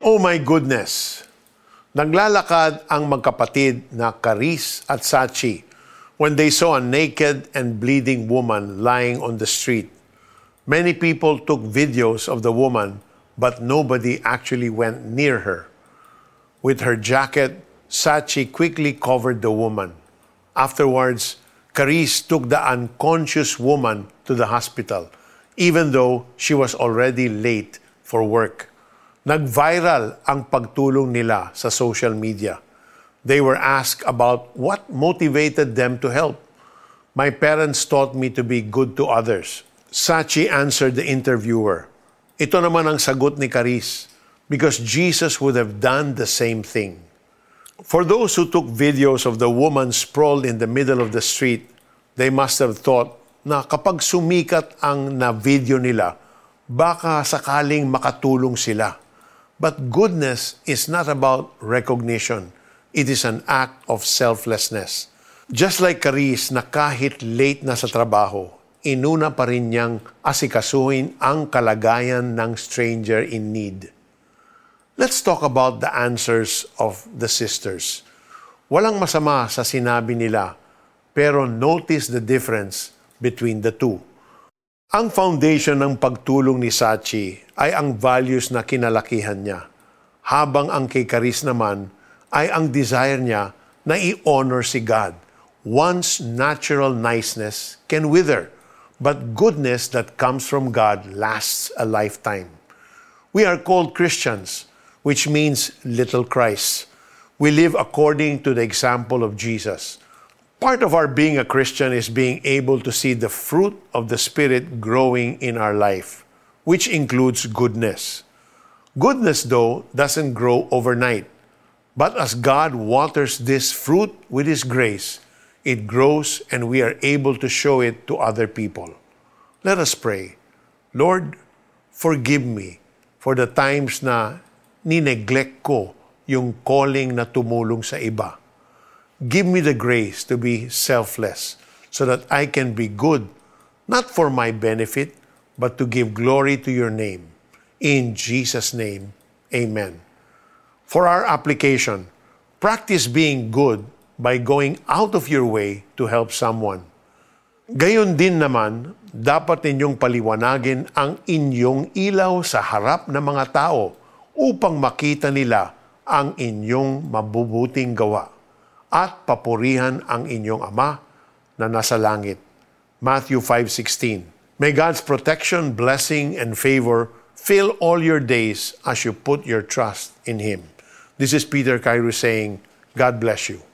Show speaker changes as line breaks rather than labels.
Oh my goodness! Naglalakad ang magkapatid na Caris at Sachi when they saw a naked and bleeding woman lying on the street. Many people took videos of the woman, but nobody actually went near her. With her jacket, Sachi quickly covered the woman. Afterwards, Caris took the unconscious woman to the hospital, even though she was already late for work. Nag-viral ang pagtulong nila sa social media. They were asked about what motivated them to help. My parents taught me to be good to others. Sachi answered the interviewer. Ito naman ang sagot ni Caris, because Jesus would have done the same thing. For those who took videos of the woman sprawled in the middle of the street, they must have thought na kapag sumikat ang na-video nila, baka sakaling makatulong sila. But goodness is not about recognition. It is an act of selflessness. Just like Caris na kahit late na sa trabaho, inuna pa rin niyang asikasuhin ang kalagayan ng stranger in need. Let's talk about the answers of the sisters. Walang masama sa sinabi nila, pero notice the difference between the two. Ang foundation ng pagtulong ni Sachi ay ang values na kinalakihan niya, habang ang kay Caris naman ay ang desire niya na i-honor si God. One's natural niceness can wither, but goodness that comes from God lasts a lifetime. We are called Christians, which means little Christ. We live according to the example of Jesus. Part of our being a Christian is being able to see the fruit of the Spirit growing in our life, which includes goodness. Goodness, though, doesn't grow overnight. But as God waters this fruit with His grace, it grows and we are able to show it to other people. Let us pray. Lord, forgive me for the times na nineglect ko yung calling na tumulong sa iba. Give me the grace to be selfless so that I can be good, not for my benefit, but to give glory to your name. In Jesus' name, amen. For our application, practice being good by going out of your way to help someone. Gayon din naman, dapat ninyong paliwanagin ang inyong ilaw sa harap ng mga tao upang makita nila ang inyong mabubuting gawa at papurihan ang inyong Ama na nasa langit. Matthew 5.16 May God's protection, blessing, and favor fill all your days as you put your trust in Him. This is Peter Cairo saying, God bless you.